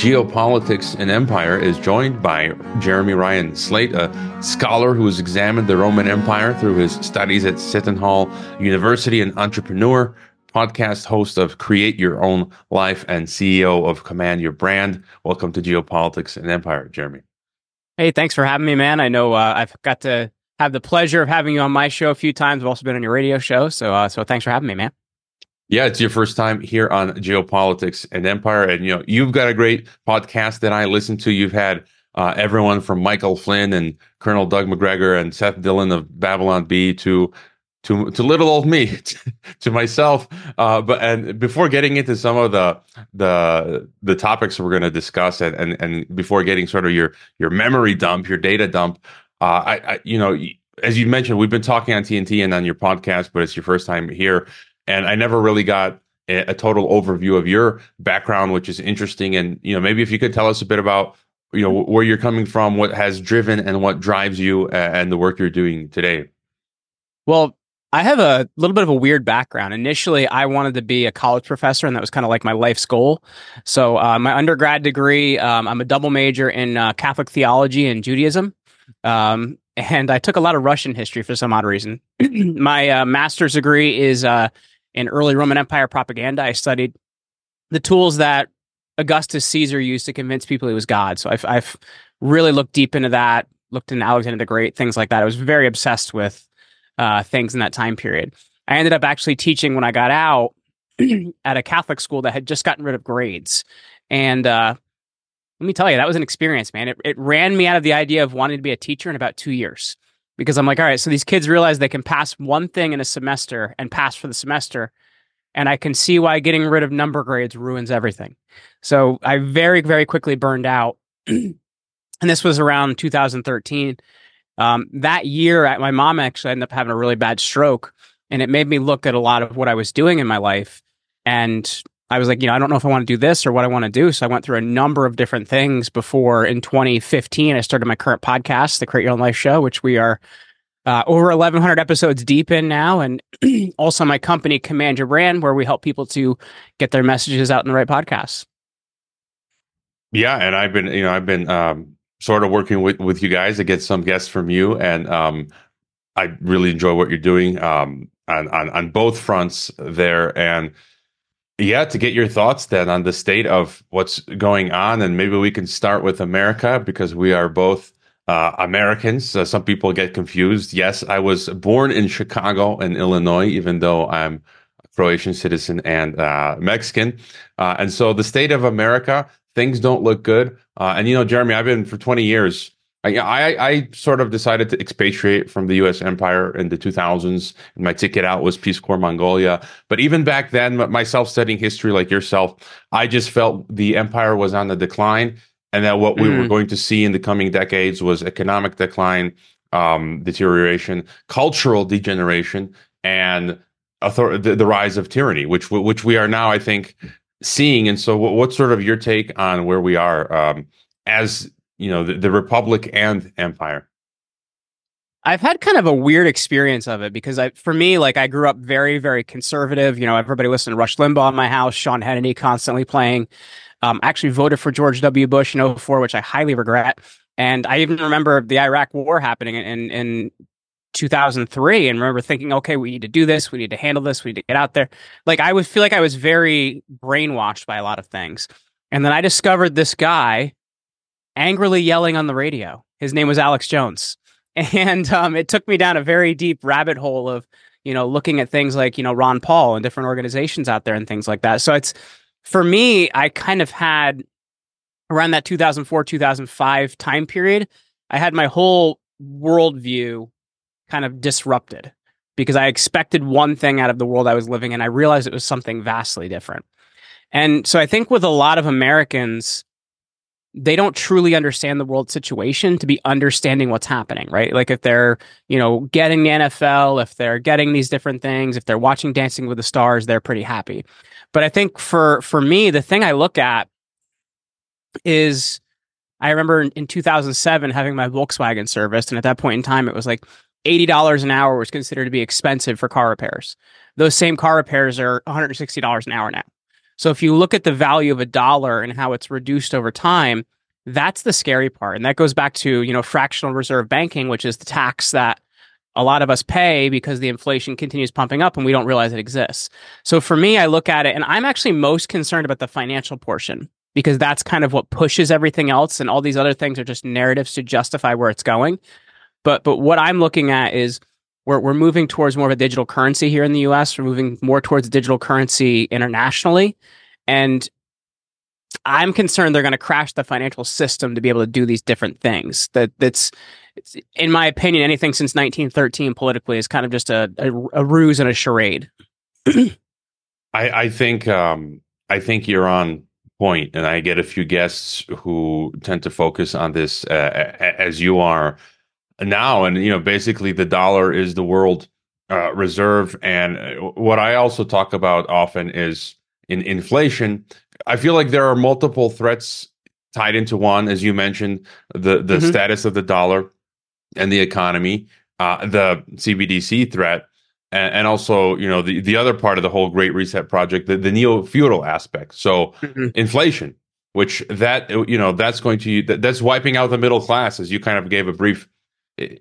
Geopolitics and Empire is joined by Jeremy Ryan Slate, a scholar who has examined the Roman Empire through his studies at Seton Hall University, an entrepreneur, podcast host of Create Your Own Life, and CEO of Command Your Brand. Welcome to Geopolitics and Empire, Jeremy. Hey, thanks for having me, man. I know uh, I've got to have the pleasure of having you on my show a few times. I've also been on your radio show, so uh, so thanks for having me, man. Yeah, it's your first time here on Geopolitics and Empire, and you know you've got a great podcast that I listen to. You've had uh, everyone from Michael Flynn and Colonel Doug Macgregor and Seth Dillon of Babylon Bee to to to little old me to myself. Uh, but and before getting into some of the the the topics we're going to discuss, and, and and before getting sort of your your memory dump, your data dump, uh, I, I you know as you mentioned, we've been talking on TNT and on your podcast, but it's your first time here and I never really got a, a, total overview of your background, which is interesting. And you know, maybe if you could tell us a bit about you know where you're coming from, what has driven and what drives you, uh, and the work you're doing today. Well, I have a little bit of a weird background. Initially, I wanted to be a college professor, and that was kind of like my life's goal. So, uh, my undergrad degree, um, I'm a double major in uh, Catholic theology and Judaism. Um, and I took a lot of Russian history for some odd reason. my uh, master's degree is in early Roman Empire propaganda. I studied the tools that Augustus Caesar used to convince people he was God. So I've, I've really looked deep into that, looked into Alexander the Great, things like that. I was very obsessed with uh, things in that time period. I ended up actually teaching when I got out at a Catholic school that had just gotten rid of grades. And uh, let me tell you, that was an experience, man. It, it ran me out of the idea of wanting to be a teacher in about two years because I'm like, all right, so these kids realize they can pass one thing in a semester and pass for the semester. And I can see why getting rid of number grades ruins everything. So I very, very quickly burned out. and this was around 2013. Um, that year, my mom actually ended up having a really bad stroke. And it made me look at a lot of what I was doing in my life. And I was like, you know, I don't know if I want to do this or what I want to do. So I went through a number of different things before in 2015, I started my current podcast, the Create Your Own Life Show, which we are uh, over 1,100 episodes deep in now. And also my company, Command Your Brand, where we help people to get their messages out in the right podcasts. Yeah. And I've been, you know, I've been um, sort of working with, with you guys to get some guests from you. And um, I really enjoy what you're doing um, on, on, on both fronts there. And, yeah, to get your thoughts then on the state of what's going on, and maybe we can start with America because we are both uh, Americans. Uh, some people get confused. Yes, I was born in Chicago in Illinois, even though I'm a Croatian citizen and uh, Mexican. Uh, and so the state of America, things don't look good. Uh, and you know, Jeremy, I've been for 20 years I, I, I sort of decided to expatriate from the U.S. empire in the 2000s. And my ticket out was Peace Corps Mongolia. But even back then, myself studying history like yourself, I just felt the empire was on the decline, and that what mm-hmm. we were mm-hmm. going to see in the coming decades was economic decline, um, deterioration, cultural degeneration, and author- the, the, rise of tyranny, which which we are now, I think, seeing. And so, what, what's sort of your take on where we are um, as you know the, the republic and empire I've had kind of a weird experience of it because I, for me, like I grew up very, very conservative. You know, everybody listened to Rush Limbaugh in my house, Sean Hannity constantly playing. Um, actually voted for George W. Bush in 04, which I highly regret. And I even remember the Iraq war happening in, in 2003 and remember thinking, okay, we need to do this. We need to handle this. We need to get out there. Like I would feel like I was very brainwashed by a lot of things. And then I discovered this guy angrily yelling on the radio. His name was Alex Jones. And um, it took me down a very deep rabbit hole of, you know, looking at things like, you know, Ron Paul and different organizations out there and things like that. So it's, for me, I kind of had around that 2004, 2005 time period, I had my whole worldview kind of disrupted because I expected one thing out of the world I was living in. I realized it was something vastly different. And so I think with a lot of Americans, they don't truly understand the world situation to be understanding what's happening, right? Like if they're, you know, getting the NFL, if they're getting these different things, if they're watching Dancing with the Stars, they're pretty happy. But I think for for me, the thing I look at is I remember in, in 2007 having my Volkswagen serviced, and at that point in time, it was like $80 an hour was considered to be expensive for car repairs. Those same car repairs are $160 an hour now. So if you look at the value of a dollar and how it's reduced over time, that's the scary part. And that goes back to, you know, fractional reserve banking, which is the tax that a lot of us pay because the inflation continues pumping up and we don't realize it exists. So for me, I look at it and I'm actually most concerned about the financial portion because that's kind of what pushes everything else and all these other things are just narratives to justify where it's going. But but what I'm looking at is we're we're moving towards more of a digital currency here in the US. We're moving more towards digital currency internationally. And I'm concerned they're going to crash the financial system to be able to do these different things. That that's, in my opinion, anything since 1913 politically is kind of just a, a, a ruse and a charade. I, I think um, I think you're on point, and I get a few guests who tend to focus on this uh, as you are now, and you know, basically the dollar is the world uh, reserve, and uh, what I also talk about often is in inflation I feel like there are multiple threats tied into one, as you mentioned, the the mm-hmm. status of the dollar and the economy, uh, the CBDC threat, and, and, also you know the the other part of the whole Great Reset project, the, the neo feudal aspect. So mm-hmm. inflation, which that you know that's going to that, that's wiping out the middle class, as you kind of gave a brief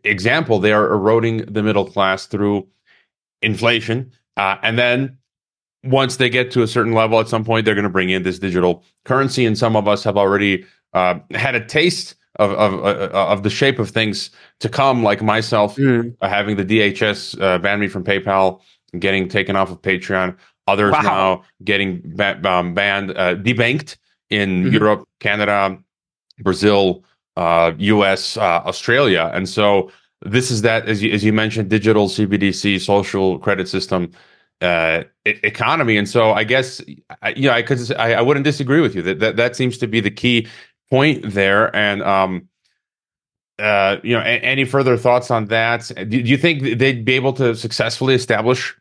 example. They are eroding the middle class through inflation, uh, and then once they get to a certain level, at some point they're going to bring in this digital currency, and some of us have already uh, had a taste of of, uh, of the shape of things to come. Like myself, mm. uh, having the DHS uh, ban me from PayPal, getting taken off of Patreon. Others wow. now getting ba- um, banned, uh, debanked in mm-hmm. Europe, Canada, Brazil, U.S., uh, Australia, and so this is that as you, as you mentioned, digital CBDC social credit system uh, economy. And so I guess I, you know I could I, I wouldn't disagree with you that, that that seems to be the key point there. And um, uh, you know, a, any further thoughts on that? Do, do, you think they'd be able to successfully establish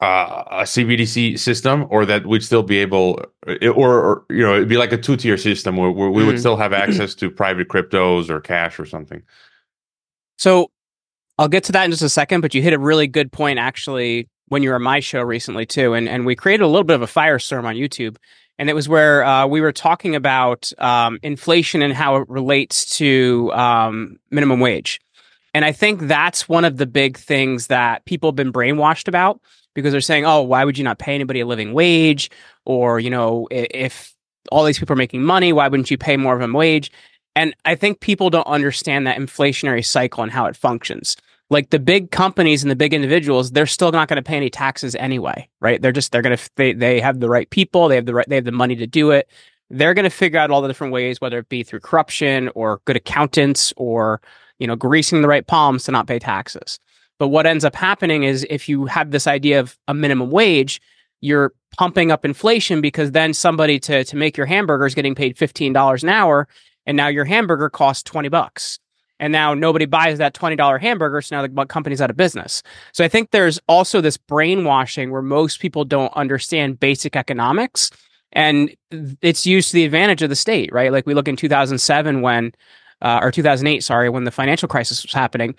uh, a CBDC system, or that we'd still be able, or, or you know, it'd be like a two tier system where, where we mm would still have access to private cryptos or cash or something? So I'll get to that in just a second, but you hit a really good point actually when you were on my show recently too, and and we created a little bit of a firestorm on YouTube, and it was where uh, we were talking about um, inflation and how it relates to um, minimum wage, and I think that's one of the big things that people have been brainwashed about because they're saying, oh, why would you not pay anybody a living wage, or you know, if all these people are making money, why wouldn't you pay more of a wage? And I think people don't understand that inflationary cycle and how it functions. Like the big companies and the big individuals they're still not going to pay any taxes anyway right? They're just they're going to they, they have the right people they have the right they have the money to do it. They're going to figure out all the different ways whether it be through corruption or good accountants or you know greasing the right palms to not pay taxes but what ends up happening is if you have this idea of a minimum wage you're pumping up inflation because then somebody to to make your hamburger is getting paid $15 an hour and now your hamburger costs 20 bucks. And now nobody buys that $20 hamburger so now the company's out of business. So i think there's also this brainwashing where most people don't understand basic economics and it's used to the advantage of the state right? Like we look in 2007 when uh, or 2008 sorry when the financial crisis was happening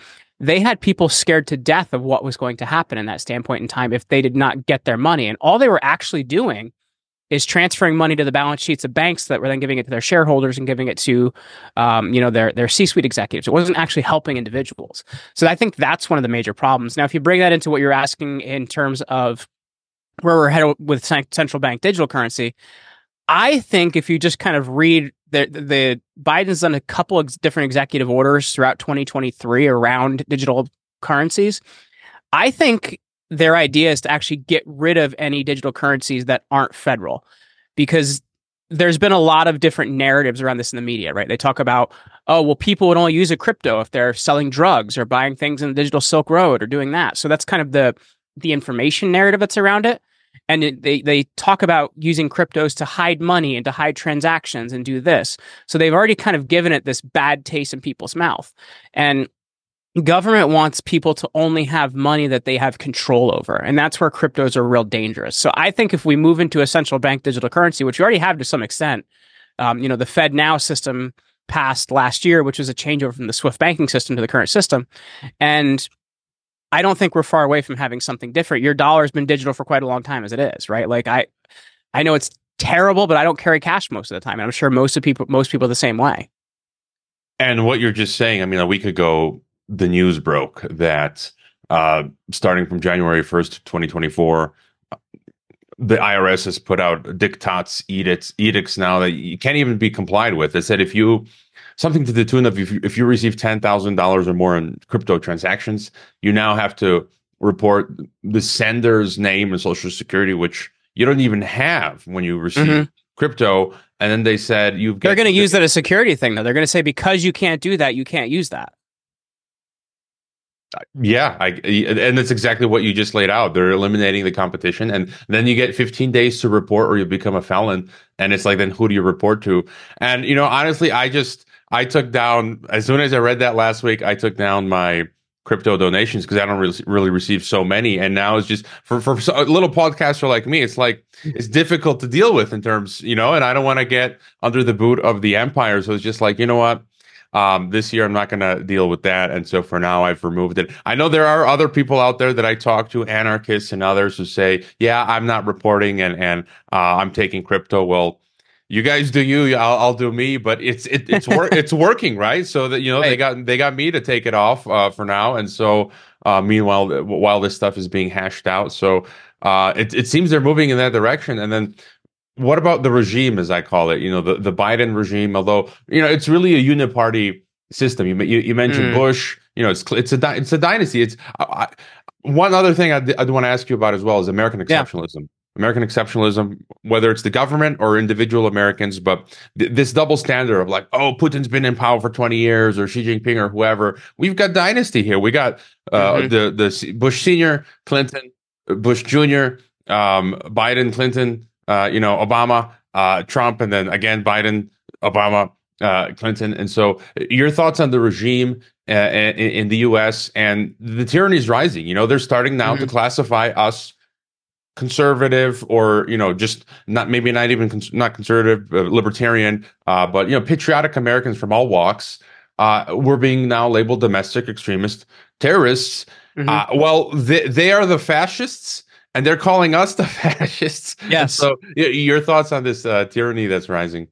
they had people scared to death of what was going to happen in that standpoint in time if they did not get their money and all they were actually doing is transferring money to the balance sheets of banks that were then giving it to their shareholders and giving it to, um, you know, their their C-suite executives. It wasn't actually helping individuals. So I think that's one of the major problems. Now, if you bring that into what you're asking in terms of where we're headed with central bank digital currency, I think if you just kind of read the the Biden's done a couple of different executive orders throughout 2023 around digital currencies. I think their idea is to actually get rid of any digital currencies that aren't federal because there's been a lot of different narratives around this in the media, right? They talk about, oh, well, people would only use a crypto if they're selling drugs or buying things in the digital Silk Road or doing that. So that's kind of the the information narrative that's around it. And it, they they talk about using cryptos to hide money and to hide transactions and do this. So they've already kind of given it this bad taste in people's mouth. And government wants people to only have money that they have control over. And that's where cryptos are real dangerous. So I think if we move into a central bank digital currency, which we already have to some extent, um, you know, the FedNow system passed last year, which was a changeover from the SWIFT banking system to the current system. And I don't think we're far away from having something different. Your dollar's been digital for quite a long time as it is, right? Like I I know it's terrible, but I don't carry cash most of the time. And I'm sure most of people most people the same way. And what you're just saying, I mean, a week ago, the news broke that uh, starting from January 1st, 2024, the IRS has put out diktats, edicts, edicts now that you can't even be complied with. It said if you something to the tune of if you, if you receive ten thousand dollars or more in crypto transactions, you now have to report the sender's name and social security, which you don't even have when you receive mm-hmm. crypto. And then they said you've they're going to use that as a security thing though. They're going to say because you can't do that, you can't use that. Yeah, I, and that's exactly what you just laid out. They're eliminating the competition, and then you get 15 days to report, or you become a felon. And it's like, then who do you report to? And you know, honestly, I just I took down as soon as I read that last week. I took down my crypto donations because I don't really, really receive so many. And now it's just for for a little podcaster like me, it's like it's difficult to deal with in terms, you know. And I don't want to get under the boot of the empire, so it's just like you know what um, this year, I'm not going to deal with that. And so for now, I've removed it. I know there are other people out there that I talk to, anarchists and others, who say, yeah, I'm not reporting and, and uh, I'm taking crypto. Well, you guys do you I'll, I'll do me but it's it, it's work it's working right so that you know right. they got they got me to take it off uh, for now and so uh, meanwhile while this stuff is being hashed out so uh, it, it seems they're moving in that direction and then what about the regime, as I call it? You know, the, the Biden regime, although you know it's really a uniparty system. You you, you mentioned mm. Bush. You know, it's it's a it's a dynasty. It's I, one other thing I'd, I'd want to ask you about as well is American exceptionalism. American exceptionalism, whether it's the government or individual Americans, but th- this double standard of like, oh, Putin's been in power for 20 years or Xi Jinping or whoever. We've got dynasty here. We got uh, mm-hmm. the the Bush Senior, Clinton, Bush Junior, um, Biden, Clinton, uh, you know, Obama, uh, Trump, and then again Biden, Obama, uh, Clinton. And so, your thoughts on the regime uh, in, in, the U.S. and the tyranny is rising. You know, they're starting now mm-hmm. to classify us conservative or you know just not maybe not even cons- not conservative uh, libertarian uh, but you know patriotic americans from all walks uh, we're being now labeled domestic extremist terrorists mm-hmm. uh, well they, they are the fascists and they're calling us the fascists. Yes. So, your thoughts on this uh, tyranny that's rising?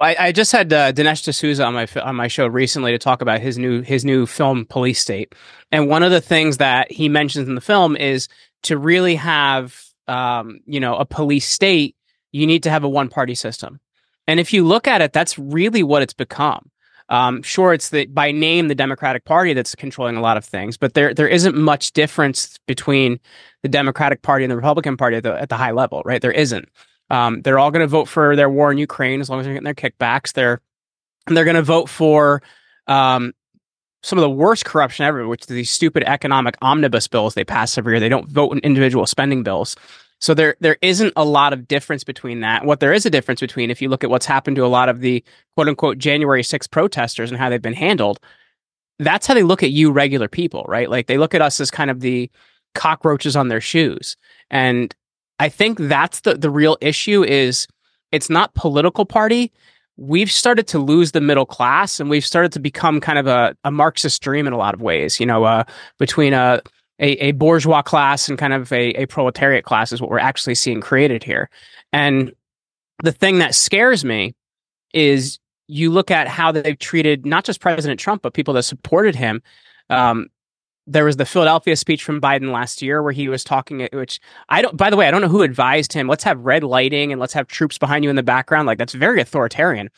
I, I just had uh, Dinesh D'Souza on my on my show recently to talk about his new his new film Police State, and one of the things that he mentions in the film is to really have um, you know a police state, you need to have a one party system, and if you look at it, that's really what it's become. Um, sure, it's the by name the Democratic Party that's controlling a lot of things, but there there isn't much difference between the Democratic Party and the Republican Party at the, at the high level, right? There isn't. Um, they're all going to vote for their war in Ukraine as long as they're getting their kickbacks. They're they're going to vote for um, some of the worst corruption ever, which are these stupid economic omnibus bills they pass every year. They don't vote in individual spending bills. So there there isn't a lot of difference between that. What there is a difference between, if you look at what's happened to a lot of the quote unquote January 6 protesters and how they've been handled, that's how they look at you regular people, right? Like they look at us as kind of the cockroaches on their shoes. And I think that's the the real issue is it's not political party. We've started to lose the middle class and we've started to become kind of a, a Marxist dream in a lot of ways, you know, uh, between a a, a bourgeois class and kind of a, a proletariat class is what we're actually seeing created here. And the thing that scares me is you look at how they've treated not just President Trump, but people that supported him. Um, there was the Philadelphia speech from Biden last year where he was talking, which I don't, by the way, I don't know who advised him. Let's have red lighting and let's have troops behind you in the background. Like that's very authoritarian.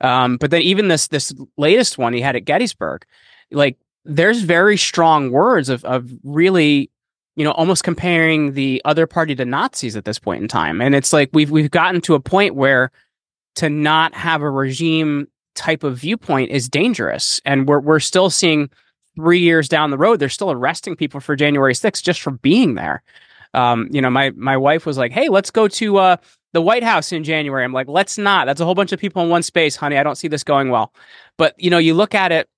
Um, but then even this, this latest one he had at Gettysburg, like there's very strong words of of really you know almost comparing the other party to Nazis at this point in time and it's like we've we've gotten to a point where to not have a regime type of viewpoint is dangerous and we're we're still seeing 3 years down the road they're still arresting people for January 6th just for being there. Um, you know my my wife was like hey let's go to uh, the White House in January. I'm like let's not. That's a whole bunch of people in one space honey. I don't see this going well. But you know you look at it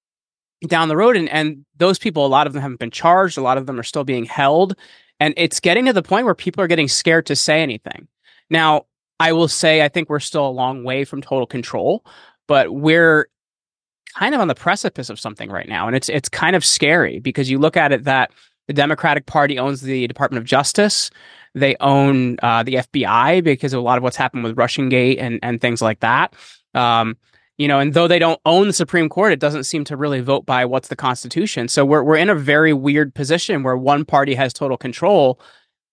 down the road and and those people a lot of them haven't been charged. A lot of them are still being held. And it's getting to the point where people are getting scared to say anything. Now i will say i think we're still a long way from total control but we're kind of on the precipice of something right now and it's it's kind of scary because you look at it that the democratic party owns the department of justice They own uh, the FBI because of a lot of what's happened with Russian Gate and and things like that. Um, you know, and though they don't own the Supreme Court, it doesn't seem to really vote by what's the Constitution. So we're we're in a very weird position where one party has total control,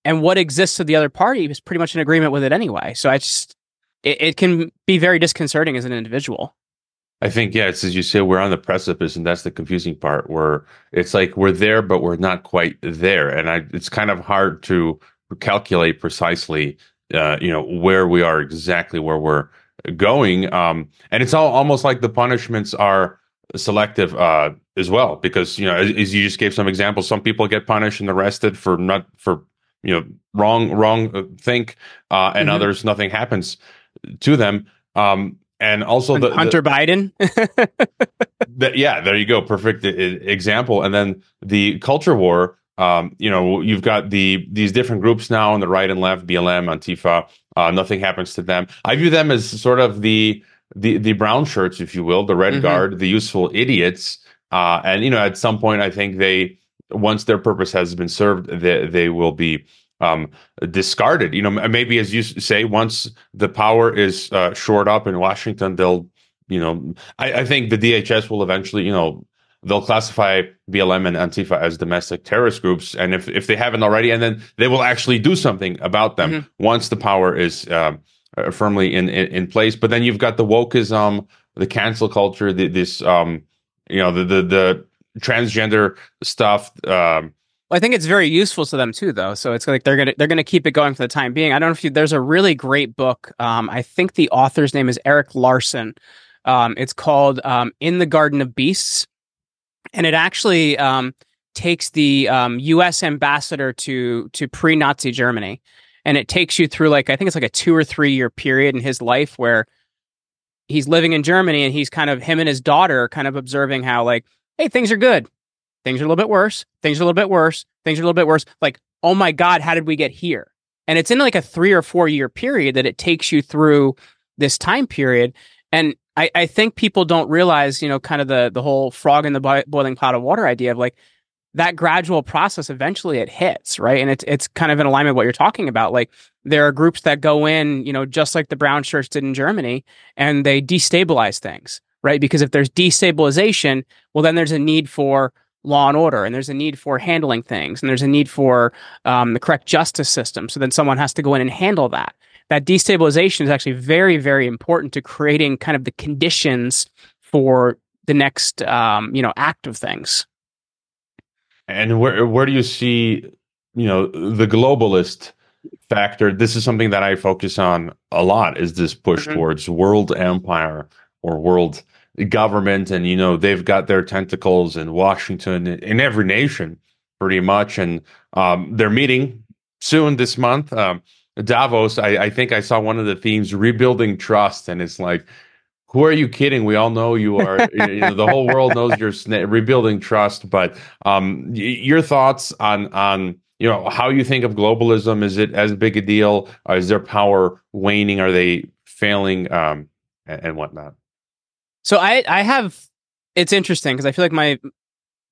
and what exists of the other party is pretty much in agreement with it anyway. So I just it, it can be very disconcerting as an individual. I think yeah, it's as you say, we're on the precipice, and that's the confusing part. Where it's like we're there, but we're not quite there, and I, it's kind of hard to calculate precisely, uh, you know, where we are exactly where we're going. Um, and it's all almost like the punishments are selective uh, as well, because you know, as, as, you just gave some examples, some people get punished and arrested for not for you know wrong wrong uh, think, uh, and mm-hmm. others nothing happens to them. Um, and also the Hunter the, Biden. the, yeah, there you go, perfect example. And then the culture war. Um, you know, you've got the these different groups now on the right and left, BLM, Antifa. Uh, nothing happens to them. I view them as sort of the the the brown shirts, if you will, the red mm-hmm. guard, the useful idiots. Uh, and you know, at some point, I think they once their purpose has been served, they they will be um, discarded. You know, maybe as you say, once the power is uh, shored up in Washington, they'll, you know, I, I, think the DHS will eventually, you know, they'll classify BLM and Antifa as domestic terrorist groups, and if if they haven't already, and then they will actually do something about them mm-hmm. once the power is uh, firmly in, in, in place. But then you've got the wokeism, the cancel culture, the, this, um, you know, the the the transgender stuff. Um, well, I think it's very useful to them too, though. So it's like they're gonna they're gonna keep it going for the time being. I don't know if you, there's a really great book. Um, I think the author's name is Erik Larson. Um, it's called um, "In the Garden of Beasts," and it actually um, takes the U.S. Um, ambassador to to pre-Nazi Germany, and it takes you through like I think it's like a two or three year period in his life where he's living in Germany and he's kind of him and his daughter kind of observing how like hey things are good things are a little bit worse, things are a little bit worse, things are a little bit worse. Like, oh my God, how did we get here? And it's in like a three or four year period that it takes you through this time period. And I, I think people don't realize, you know, kind of the the whole frog in the boiling pot of water idea of like that gradual process eventually it hits right and it's it's kind of in alignment with what you're talking about like there are groups that go in you know just like the brown shirts did in germany and they destabilize things right because if there's destabilization well then there's a need for law and order and there's a need for handling things and there's a need for um, the correct justice system so then someone has to go in and handle that. That destabilization is actually very very important to creating kind of the conditions for the next um, you know act of things. And where where do you see you know the globalist factor? This is something that i focus on a lot is this push mm-hmm. towards world empire or world government and you know they've got their tentacles in washington in every nation pretty much. And um, they're meeting soon this month. Um, davos I, I, think i saw one of the themes rebuilding trust. And it's like who are you kidding? We all know you are you know, the whole world knows you're sna- rebuilding trust. But um, y- your thoughts on on you know how you think of globalism? Is it as big a deal? Uh, is their power waning? Are they failing? Um, and, and whatnot so I I have it's interesting because I feel like my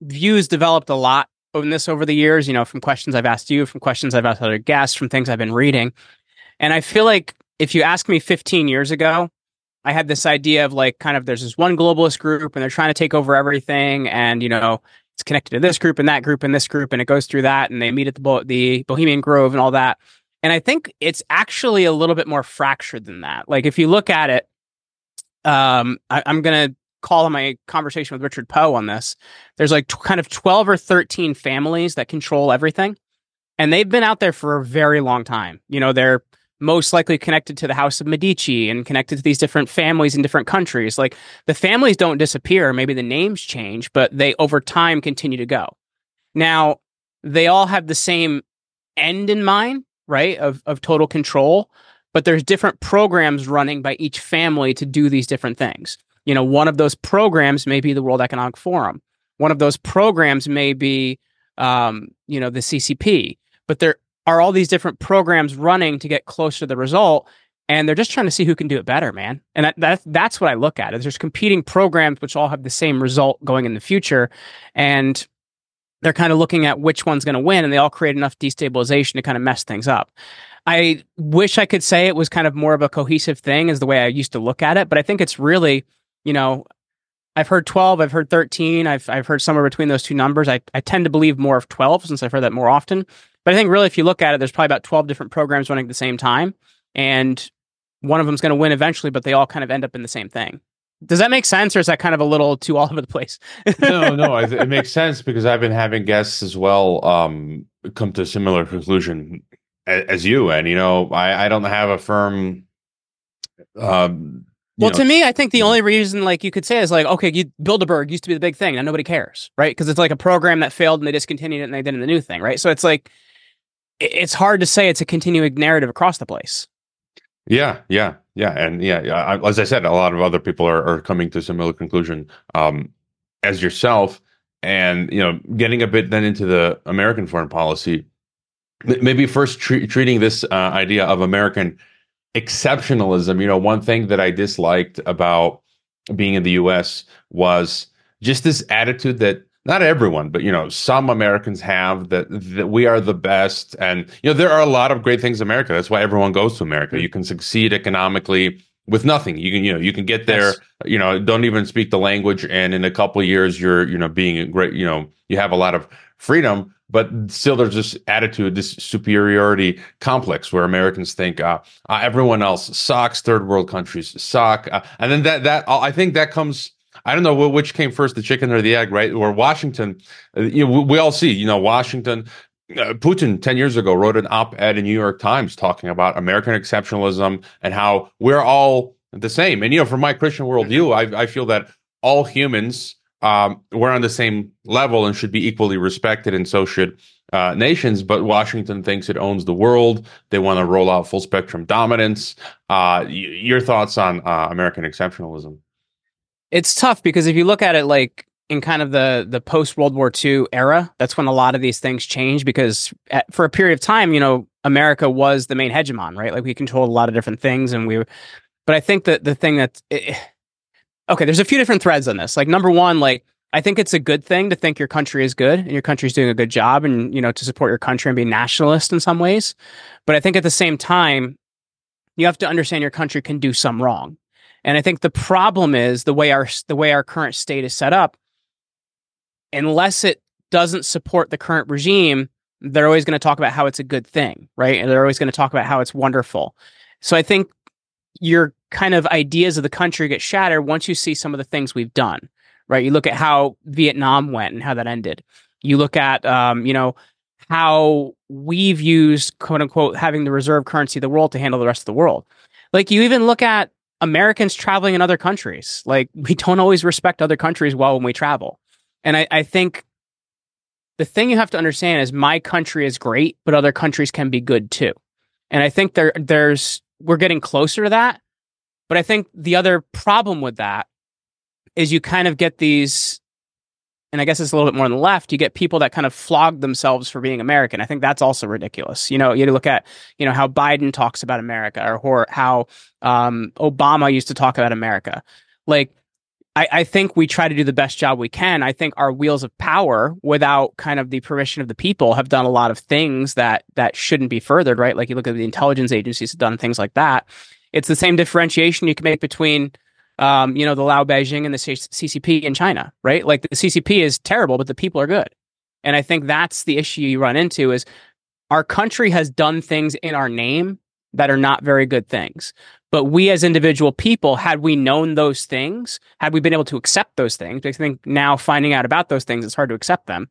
views developed a lot on this over the years, you know, from questions I've asked you, from questions I've asked other guests, from things I've been reading. And I feel like if you ask me 15 years ago, I had this idea of like kind of there's this one globalist group and they're trying to take over everything and you know it's connected to this group and that group and this group and it goes through that and they meet at the Bo- the Bohemian Grove and all that. And I think it's actually a little bit more fractured than that. Like if you look at it, um, I, am going to call on my conversation with Richard Poe on this. There's like t- kind of 12 or 13 families that control everything. And they've been out there for a very long time. You know, they're most likely connected to the House of Medici and connected to these different families in different countries. Like the families don't disappear. Maybe the names change, but they over time continue to go. Now, they all have the same end in mind, right? Of, of total control but there's different programs running by each family to do these different things. You know, one of those programs may be the World Economic Forum. One of those programs may be, um, you know, the CCP. But there are all these different programs running to get closer to the result, and they're just trying to see who can do it better, man. And that, that that's what I look at. Is there's competing programs which all have the same result going in the future, and they're kind of looking at which one's going to win and they all create enough destabilization to kind of mess things up. I wish I could say it was kind of more of a cohesive thing as the way I used to look at it, but I think it's really, you know, I've heard 12, I've heard 13, I've I've heard somewhere between those two numbers. I, I tend to believe more of 12 since I've heard that more often. But I think really if you look at it, there's probably about 12 different programs running at the same time. And one of them's going to win eventually, but they all kind of end up in the same thing. Does that make sense, or is that kind of a little too all over the place? no, no, it, makes sense because I've been having guests as well um, come to a similar conclusion as you, and you know, I, I don't have a firm. Um, well, know, to me, I think the only reason, like you could say, is like, okay, you, Bilderberg used to be the big thing, and nobody cares, right? Because it's like a program that failed and they discontinued it and they did the new thing, right? So it's like, it's hard to say it's a continuing narrative across the place. Yeah, yeah, yeah, and yeah, I, as I said, a lot of other people are, are coming to similar conclusion um, as yourself, and you know, getting a bit then into the American foreign policy. Maybe first tre- treating this uh, idea of American exceptionalism. You know, one thing that I disliked about being in the U.S. was just this attitude that not everyone, but you know, some Americans have that that we are the best, and you know, there are a lot of great things in America. That's why everyone goes to America. Mm-hmm. You can succeed economically with nothing. You can, you know, you can get there. Yes. You know, don't even speak the language, and in a couple of years, you're, you know, being a great. You know, you have a lot of freedom, but still, there's this attitude, this superiority complex where Americans think uh, uh, everyone else sucks. Third world countries suck, uh, and then that that I think that comes I don't know which came first, the chicken or the egg, right? Or Washington, uh, you know, we all see, you know, Washington, uh, Putin 10 years ago wrote an op ed in New York Times talking about American exceptionalism and how we're all the same. And, you know, from my Christian worldview, I, I feel that all humans, um, we're on the same level and should be equally respected, and so should uh, nations. But Washington thinks it owns the world. They want to roll out full spectrum dominance. Uh, y- your thoughts on uh, American exceptionalism? it's tough because if you look at it like in kind of the the post World War II era, that's when a lot of these things change because at, for a period of time, you know, America was the main hegemon, right? Like we controlled a lot of different things, and we. But I think that the thing that it, okay, there's a few different threads on this. Like number one, like I think it's a good thing to think your country is good and your country's doing a good job, and you know to support your country and be nationalist in some ways. But I think at the same time, you have to understand your country can do some wrong and I think the problem is the way our the way our current state is set up. Unless it doesn't support the current regime, they're always going to talk about how it's a good thing, right? And they're always going to talk about how it's wonderful. So I think your kind of ideas of the country get shattered once you see some of the things we've done, right? You look at how Vietnam went and how that ended. You look at, um, you know, how we've used quote unquote having the reserve currency of the world to handle the rest of the world. Like you even look at Americans traveling in other countries. Like we don't always respect other countries well when we travel. And I, I think the thing you have to understand is my country is great, but other countries can be good too. And I think there there's we're getting closer to that. But I think the other problem with that is you kind of get these and I guess it's a little bit more on the left, you get people that kind of flog themselves for being American. I think that's also ridiculous. You know, you look at, you know, how Biden talks about America or, how um, Obama used to talk about America. Like, I, I, think we try to do the best job we can. I think our wheels of power, without kind of the permission of the people, have done a lot of things that that shouldn't be furthered, right? Like you look at the intelligence agencies have done things like that. It's the same differentiation you can make between um, you know, the laobaixing and the CCP in China, right? Like the CCP is terrible, but the people are good. And I think that's the issue you run into is our country has done things in our name that are not very good things. But we as individual people, had we known those things, had we been able to accept those things, because I think now finding out about those things, it's hard to accept them,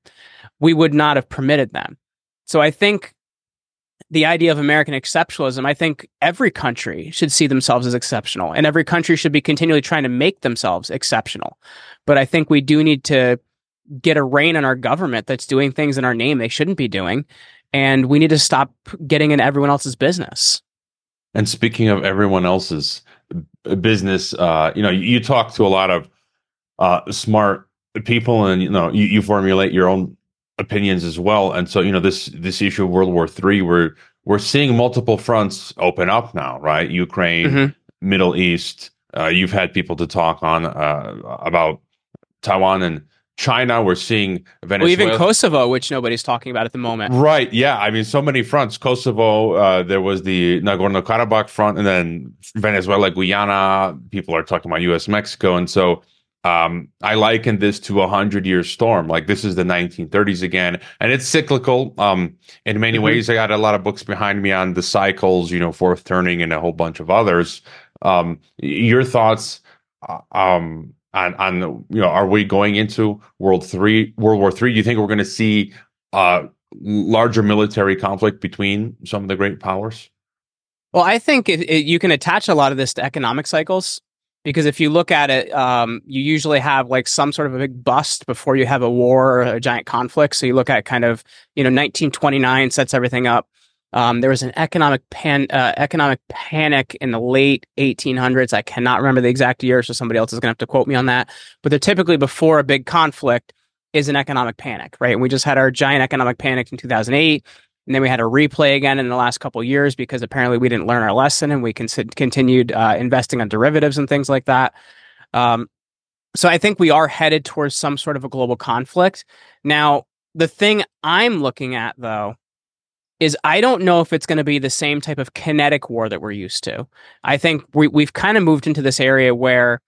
we would not have permitted them. So I think the idea of American exceptionalism, I think every country should see themselves as exceptional and every country should be continually trying to make themselves exceptional. But I think we do need to get a rein on our government that's doing things in our name they shouldn't be doing. And we need to stop getting in everyone else's business. And speaking of everyone else's business, uh, you know, you, talk to a lot of uh, smart people and, you know, you, you formulate your own opinions as well. And so, you know, this this issue of World War Three, we're we're seeing multiple fronts open up now, right? Ukraine, mm-hmm. Middle East. Uh, you've had people to talk on uh, about Taiwan and China. We're seeing Venezuela. Well, even Kosovo, which nobody's talking about at the moment. Right. Yeah. I mean, so many fronts. Kosovo, uh, there was the Nagorno Karabakh front, and then Venezuela, Guyana. People are talking about U.S., Mexico. And so um, I liken this to a hundred year storm. Like this is the 1930s again, and it's cyclical. Um, in many mm-hmm. ways, I got a lot of books behind me on the cycles, you know, fourth turning and a whole bunch of others. Um, your thoughts, uh, um, on on you know are we going into world three world war three do you think we're going to see uh larger military conflict between some of the great powers well i think it, it, you can attach a lot of this to economic cycles because if you look at it um, you usually have like some sort of a big bust before you have a war or a giant conflict so you look at kind of you know 1929 sets everything up um, there was an economic pan, uh, economic panic in the late 1800s. I cannot remember the exact year, so somebody else is going to have to quote me on that. But they're typically before a big conflict is an economic panic, right? And we just had our giant economic panic in 2008, and then we had a replay again in the last couple years because apparently we didn't learn our lesson and we con- continued uh, investing on derivatives and things like that. Um, so I think we are headed towards some sort of a global conflict. Now, the thing I'm looking at though is I don't know if it's going to be the same type of kinetic war that we're used to. I think we, we've kind of moved into this area where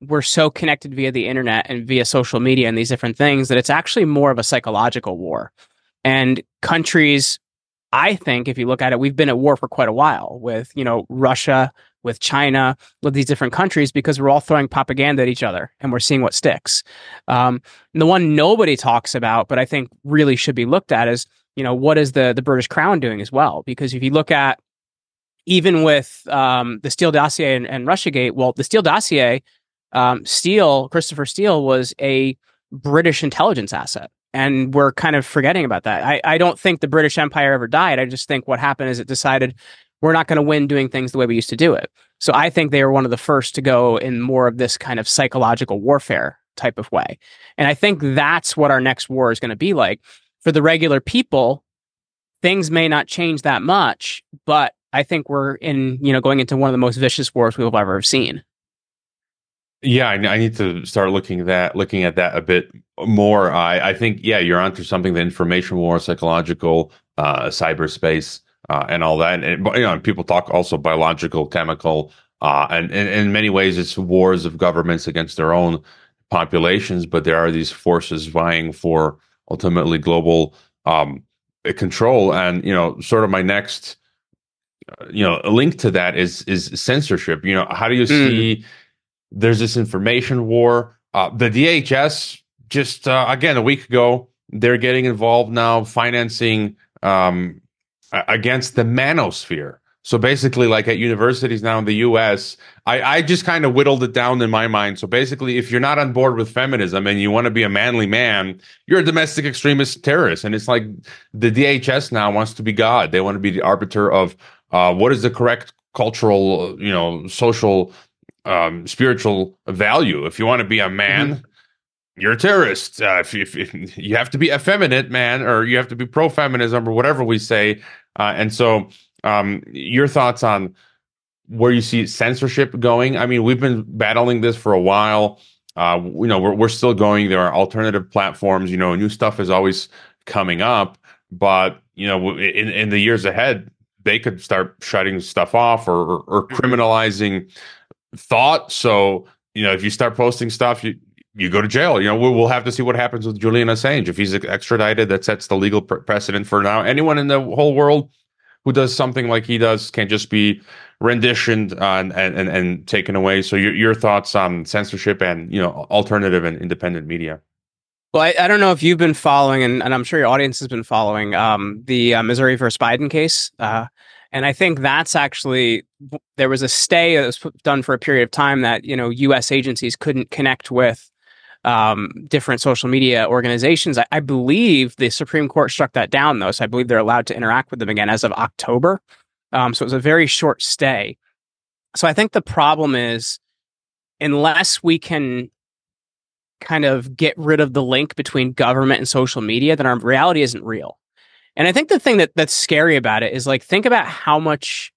we're so connected via the internet and via social media and these different things that it's actually more of a psychological war. And countries, I think, if you look at it, we've been at war for quite a while with, you know, Russia, with China, with these different countries, because we're all throwing propaganda at each other and we're seeing what sticks. Um, the one nobody talks about, but I think really should be looked at is you know, what is the the British Crown doing as well? Because if you look at even with um, the Steele dossier and, and RussiaGate, well, the Steele dossier, um, Steele, Christopher Steele was a British intelligence asset. And we're kind of forgetting about that. I, I don't think the British Empire ever died. I just think what happened is it decided we're not going to win doing things the way we used to do it. So I think they were one of the first to go in more of this kind of psychological warfare type of way. And I think that's what our next war is going to be like for the regular people, things may not change that much, but I think we're in, you know, going into one of the most vicious wars we've ever seen. Yeah, I, I need to start looking that looking at that a bit more. I, I think, yeah, you're onto something. The information war, psychological, uh, cyberspace, uh, and all that. And you know, people talk also biological, chemical, uh, and, and in many ways, it's wars of governments against their own populations. But there are these forces vying for ultimately global um, control. And you know, sort of my next, uh, you know, link to that is is censorship. You know, how do you mm. There's this information war. Uh, the DHS just uh, again a week ago they're getting involved now financing um, against the manosphere so basically, like at universities now in the US, I, I just kind of whittled it down in my mind. So basically, if you're not on board with feminism and you want to be a manly man, you're a domestic extremist terrorist. And it's like the DHS now wants to be God. They want to be the arbiter of uh, what is the correct cultural, you know, social, um, spiritual value. If you want to be a man, mm-hmm you're a terrorist. Uh, if, if, if, you have to be effeminate, man, or you have to be pro feminism or whatever we say. Uh, and so um, your thoughts on where you see censorship going? I mean, we've been battling this for a while. Uh, you know, we're we're still going. There are alternative platforms. You know, new stuff is always coming up, but you know, in in the years ahead, they could start shutting stuff off or or, or mm-hmm. criminalizing thought. So you know, if you start posting stuff, you you go to jail. You know, we'll, have to see what happens with Julian Assange if he's extradited. That sets the legal precedent for now. Anyone in the whole world who does something like he does can just be renditioned uh, and, and and taken away. So your your thoughts on censorship and you know alternative and independent media. Well, I, I don't know if you've been following, and, and I'm sure your audience has been following um, the uh, Missouri versus Biden case. Uh, and I think that's actually there was a stay that was done for a period of time that you know U.S. agencies couldn't connect with um, different social media organizations. I, I, believe the Supreme Court struck that down, though. So I believe they're allowed to interact with them again as of October. Um, so it was a very short stay. So I think the problem is, unless we can kind of get rid of the link between government and social media, then our reality isn't real. And I think the thing that that's scary about it is like think about how much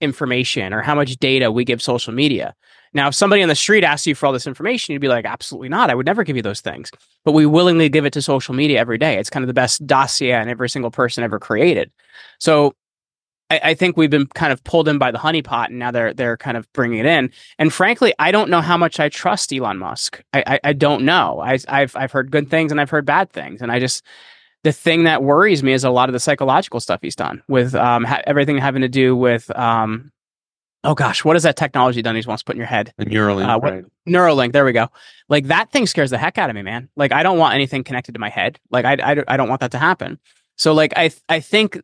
information or how much data we give social media. Now, if somebody on the street asks you for all this information, you'd be like, absolutely not. I would never give you those things. But we willingly give it to social media every day. It's kind of the best dossier on every single person ever created. So I, I think we've been kind of pulled in by the honeypot, and now they're they're kind of bringing it in. And frankly, I don't know how much I trust Elon Musk. I I, I don't know. I, I've I've heard good things and I've heard bad things, and I just the thing that worries me is a lot of the psychological stuff he's done with um, ha- everything having to do with um, oh gosh, what is that technology done? He wants to put in your head. A Neuralink, uh, what, right? Neuralink. There we go. Like that thing scares the heck out of me, man. Like I don't want anything connected to my head. Like I, I, I don't want that to happen. So like I, I think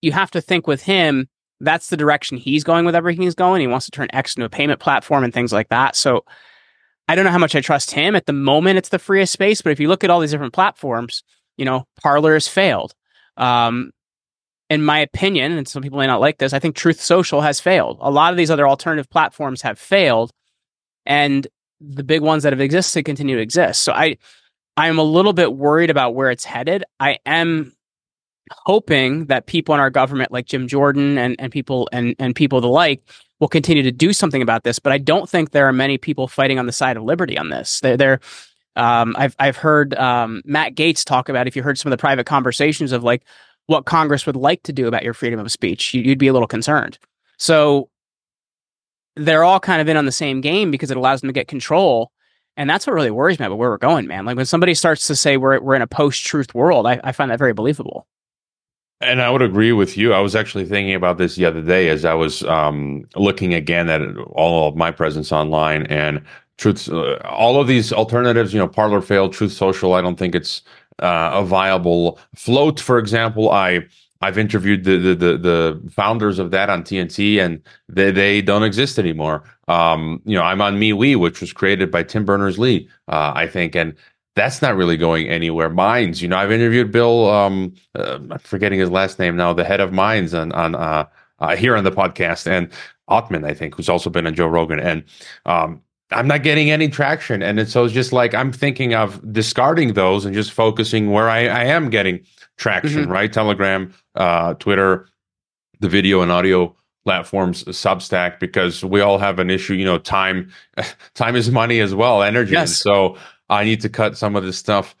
you have to think with him. That's the direction he's going with everything he's going. He wants to turn X into a payment platform and things like that. So I don't know how much I trust him at the moment. It's the freest space, but if you look at all these different platforms, you know, Parler has failed. Um, in my opinion, and some people may not like this, I think Truth Social has failed. A lot of these other alternative platforms have failed, and the big ones that have existed continue to exist. So I, I'm a little bit worried about where it's headed. I am hoping that people in our government, like Jim Jordan and, and people and, and people the like, will continue to do something about this. But I don't think there are many people fighting on the side of liberty on this. They're, they're um, I've I've heard um, Matt Gaetz talk about if you heard some of the private conversations of like, what Congress would like to do about your freedom of speech, you'd be a little concerned. So they're all kind of in on the same game because it allows them to get control. And that's what really worries me about where we're going, man. Like when somebody starts to say we're we're in a post truth world, I, I find that very believable. And I would agree with you. I was actually thinking about this the other day as I was um, looking again at all of my presence online and truth. Uh, all of these alternatives, you know, Parler failed, Truth Social. I don't think it's uh, a viable float. For example, I I've interviewed the, the, the the founders of that on TNT, and they they don't exist anymore. Um, you know, I'm on MeWe, which was created by Tim Berners Lee, uh, I think, and that's not really going anywhere. Minds, you know, I've interviewed Bill. Um, uh, I'm forgetting his last name now, the head of Minds on on uh, uh, here on the podcast, and Ottman, I think, who's also been on Joe Rogan, and um, I'm not getting any traction. And it's, so it's just like I'm thinking of discarding those and just focusing where I, I am getting traction, mm-hmm. right? Telegram, uh, Twitter, the video and audio platforms, Substack, because we all have an issue, you know, time, time is money as well, energy. Yes. so I need to cut some of this stuff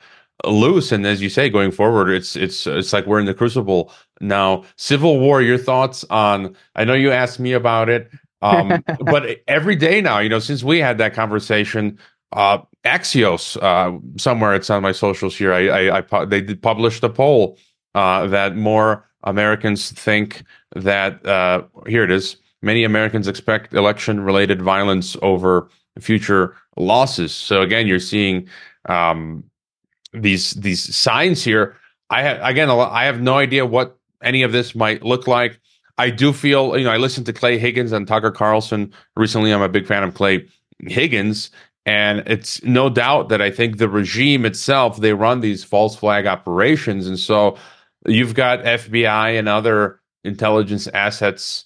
loose. And as you say, going forward, it's, it's, it's like we're in the crucible now. Civil War, your thoughts on, I know you asked me about it. Um, but every day now, you know, since we had that conversation, uh, Axios, uh, somewhere it's on my socials here, I, I, I they did published a poll uh, that more Americans think that uh, here it is. Many Americans expect election-related violence over future losses. So again, you're seeing um, these these signs here. I ha- again, I have no idea what any of this might look like. I do feel, you know, I listened to Clay Higgins and Tucker Carlson recently. I'm a big fan of Clay Higgins. And it's no doubt that I think the regime itself, they run these false flag operations. And so you've got FBI and other intelligence assets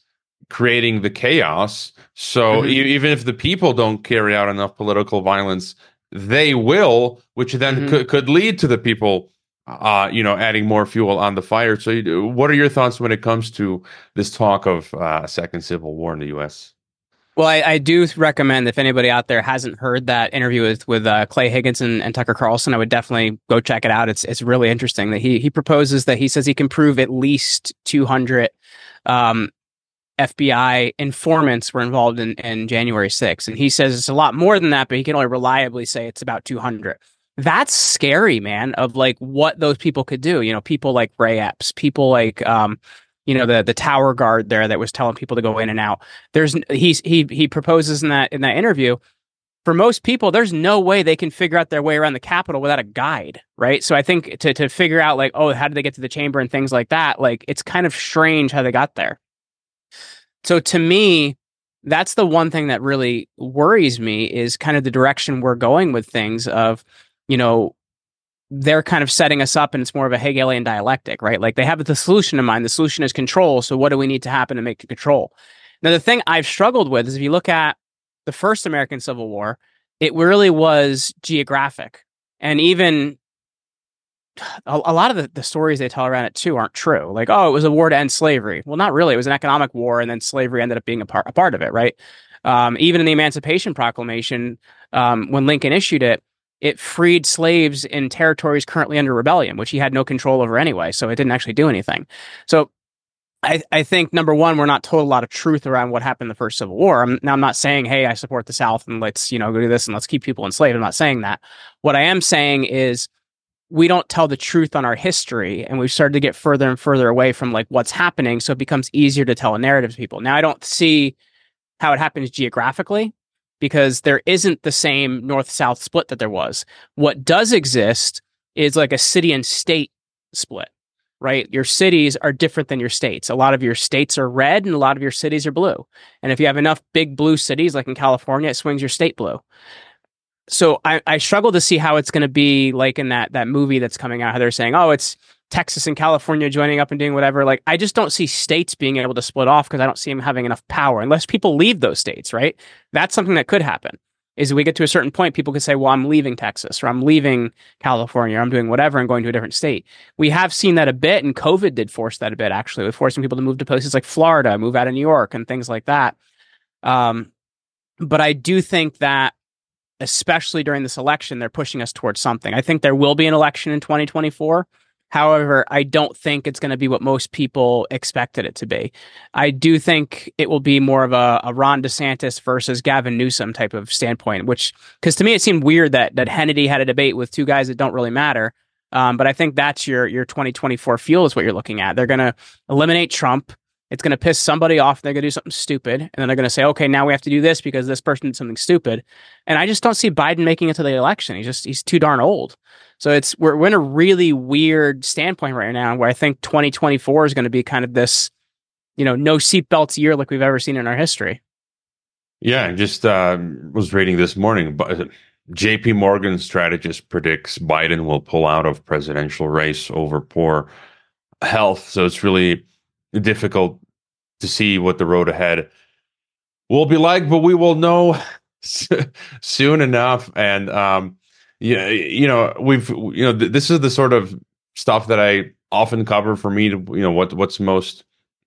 creating the chaos. So mm-hmm. even if the people don't carry out enough political violence, they will, which then mm-hmm. could, could lead to the people uh, you know, adding more fuel on the fire. So, what are your thoughts when it comes to this talk of uh, a second civil war in the U.S.? Well, I, I, do recommend if anybody out there hasn't heard that interview with with uh, Clay Higgins and, and, Tucker Carlson, I would definitely go check it out. It's it's really interesting that he he proposes that he says he can prove at least two hundred um, FBI informants were involved in, in January 6th. And he says it's a lot more than that, but he can only reliably say it's about 200 that's scary, man, of like what those people could do. You know, people like Ray Epps, people like, um, you know, the the tower guard there that was telling people to go in and out. There's he's he he proposes in that in that interview. For most people, there's no way they can figure out their way around the Capitol without a guide, right? So I think to to figure out like, oh, how did they get to the chamber and things like that, like it's kind of strange how they got there. So to me, that's the one thing that really worries me is kind of the direction we're going with things of you know, they're kind of setting us up and it's more of a Hegelian dialectic, right? Like they have the solution in mind. The solution is control. So what do we need to happen to make the control? Now, the thing I've struggled with is if you look at the first American Civil War, it really was geographic. And even a, a lot of the, the stories they tell around it too aren't true. Like, oh, it was a war to end slavery. Well, not really. It was an economic war, and then slavery ended up being a part a part of it, right? Um, even in the Emancipation Proclamation, um, when Lincoln issued it, it freed slaves in territories currently under rebellion, which he had no control over anyway. So it didn't actually do anything. So I, I think number one, we're not told a lot of truth around what happened in the first Civil War. I'm, now I'm not saying, hey, I support the South and let's you know go do this and let's keep people enslaved. I'm not saying that. What I am saying is we don't tell the truth on our history and we've started to get further and further away from like what's happening so it becomes easier to tell a narrative to people now i don't see how it happens geographically because there isn't the same north south split that there was. What does exist is like a city and state split right? Your cities are different than your states. A lot of your states are red and a lot of your cities are blue. And if you have enough big blue cities like in california it swings your state blue. So I, I struggle to see how it's going to be like in that that movie that's coming out. How they're saying, oh, it's Texas and California joining up and doing whatever. Like I just don't see states being able to split off because I don't see them having enough power unless people leave those states. Right? That's something that could happen. Is we get to a certain point, people could say, "Well, I'm leaving Texas, or I'm leaving California, or I'm doing whatever, and going to a different state." We have seen that a bit, and COVID did force that a bit. Actually, with forcing people to move to places like Florida, move out of New York, and things like that. Um, but I do think that especially during this election, they're pushing us towards something. I think there will be an election in 2024. However, I don't think it's going to be what most people expected it to be. I do think it will be more of a, a Ron DeSantis versus Gavin Newsom type of standpoint, which, because to me, it seemed weird that, that Hannity had a debate with two guys that don't really matter. Um, but I think that's your, your 2024 fuel is what you're looking at. They're going to eliminate Trump. It's going to piss somebody off. They're going to do something stupid. And then they're going to say, okay, now we have to do this because this person did something stupid. And I just don't see Biden making it to the election. He's just, he's too darn old. So it's, we're, we're in a really weird standpoint right now where I think 2024 is going to be kind of this, you know, no seatbelts year like we've ever seen in our history. Yeah. I just uh, was reading this morning, but JP Morgan strategist predicts Biden will pull out of presidential race over poor health. So it's really, difficult to see what the road ahead will be like, but we will know soon enough. And um, yeah, you know, we've you know, th- this is the sort of stuff that I often cover for me to you know what what's most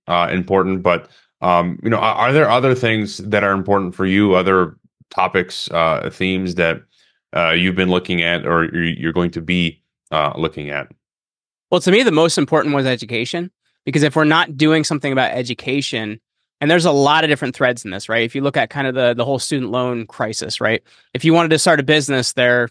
uh, important. But um, you know, are, are, there other things that are important for you? Other topics, uh, themes that uh, you've been looking at, or you're going to be uh, looking at? Well, to me, the most important was education. Because if we're not doing something about education, and there's a lot of different threads in this, right? If you look at kind of the the whole student loan crisis, right? If you wanted to start a business, there,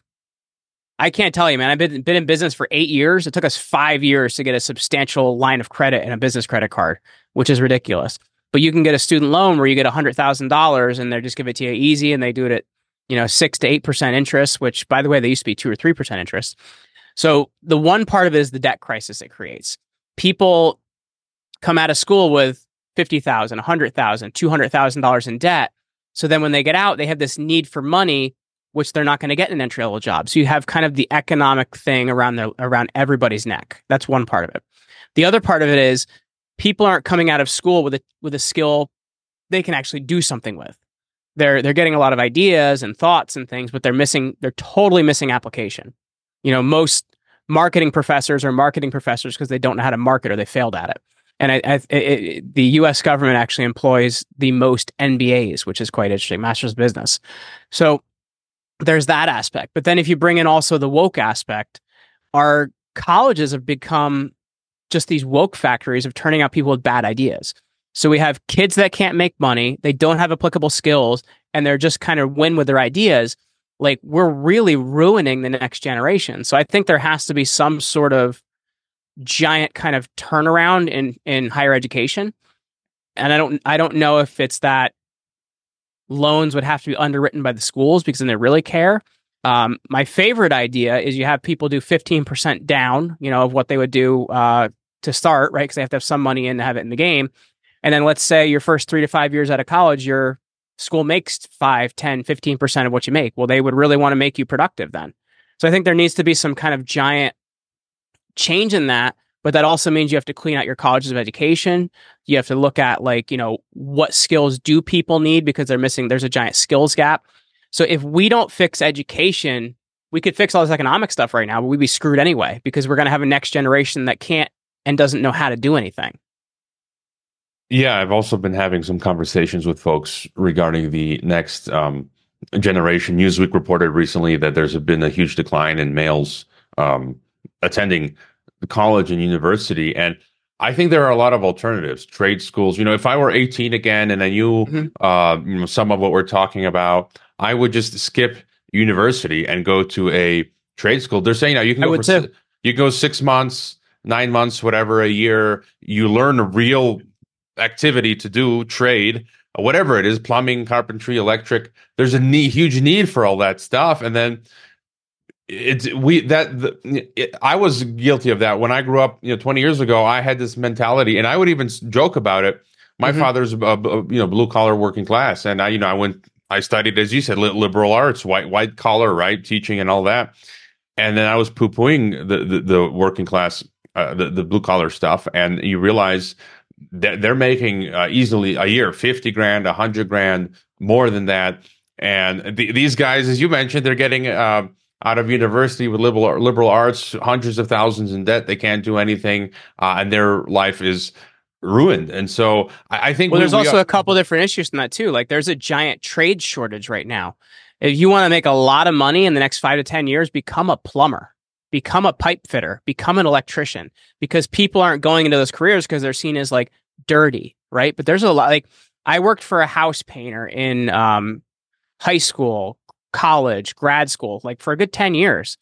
I can't tell you, man. I've been been in business for eight years. It took us five years to get a substantial line of credit and a business credit card, which is ridiculous. But you can get a student loan where you get hundred thousand dollars, and they just give it to you easy, and they do it at you know six to eight percent interest. Which, by the way, they used to be two or three percent interest. So the one part of it is the debt crisis it creates. People come out of school with 50,000, 100,000, 200,000 in debt. So then when they get out, they have this need for money which they're not going to get an entry level job. So you have kind of the economic thing around their around everybody's neck. That's one part of it. The other part of it is people aren't coming out of school with a with a skill they can actually do something with. They're they're getting a lot of ideas and thoughts and things, but they're missing they're totally missing application. You know, most marketing professors are marketing professors because they don't know how to market or they failed at it. And I, I, it, the U.S. government actually employs the most MBAs, which is quite interesting, Masters of Business. So there's that aspect. But then if you bring in also the woke aspect, our colleges have become just these woke factories of turning out people with bad ideas. So we have kids that can't make money, they don't have applicable skills, and they're just kind of win with their ideas. Like we're really ruining the next generation. So I think there has to be some sort of giant kind of turnaround in in higher education. And I don't I don't know if it's that loans would have to be underwritten by the schools because then they really care. Um, my favorite idea is you have people do 15% down, you know, of what they would do uh, to start, right? Because they have to have some money in to have it in the game. And then let's say your first three to five years out of college, your school makes 5, 10, 15% of what you make. Well, they would really want to make you productive then. So I think there needs to be some kind of giant change in that but that also means you have to clean out your colleges of education you have to look at like you know what skills do people need because they're missing there's a giant skills gap so if we don't fix education we could fix all this economic stuff right now, but we'd be screwed anyway because we're going to have a next generation that can't and doesn't know how to do anything. Yeah, I've also been having some conversations with folks regarding the next um, generation. Newsweek reported recently that there's been a huge decline in males um, attending college and university, and I think there are a lot of alternatives. Trade schools. You know, if I were 18 again and I knew, mm-hmm. uh, you know, some of what we're talking about, I would just skip university and go to a trade school. They're saying now you can go for, you go six months, nine months, whatever, a year. You learn a real activity to do trade, whatever it is, plumbing, carpentry, electric. There's a need, huge need for all that stuff, and then it's we that the, it, I was guilty of that when I grew up. You know, 20 years ago, I had this mentality, and I would even joke about it. My mm-hmm. father's a, a, you know blue collar working class, and I you know I went I studied as you said liberal arts, white white collar, right, teaching and all that, and then I was poo pooing the, the, the working class, uh, the the blue collar stuff, and you realize that they're making uh, easily a year fifty grand, a hundred grand, more than that, and the, these guys, as you mentioned, they're getting. Uh, out of university with liberal liberal arts, hundreds of thousands in debt. They can't do anything, uh, and their life is ruined. And so I, I think well, we, there's we also are- a couple different issues in that too. Like there's a giant trade shortage right now. If you want to make a lot of money in the next five to ten years, become a plumber, become a pipe fitter, become an electrician, because people aren't going into those careers because they're seen as like dirty, right? But there's a lot. Like I worked for a house painter in um, high school, college, grad school, like for a good 10 years.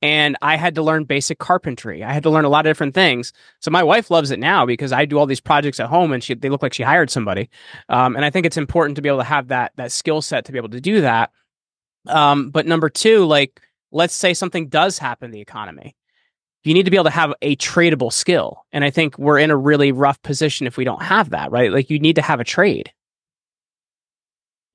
And I had to learn basic carpentry. I had to learn a lot of different things. So my wife loves it now because I do all these projects at home and she, they look like she hired somebody. Um, and I think it's important to be able to have that, that skill set to be able to do that. Um, but number two, like, let's say something does happen in the economy. You need to be able to have a tradable skill. And I think we're in a really rough position if we don't have that, right? Like you need to have a trade.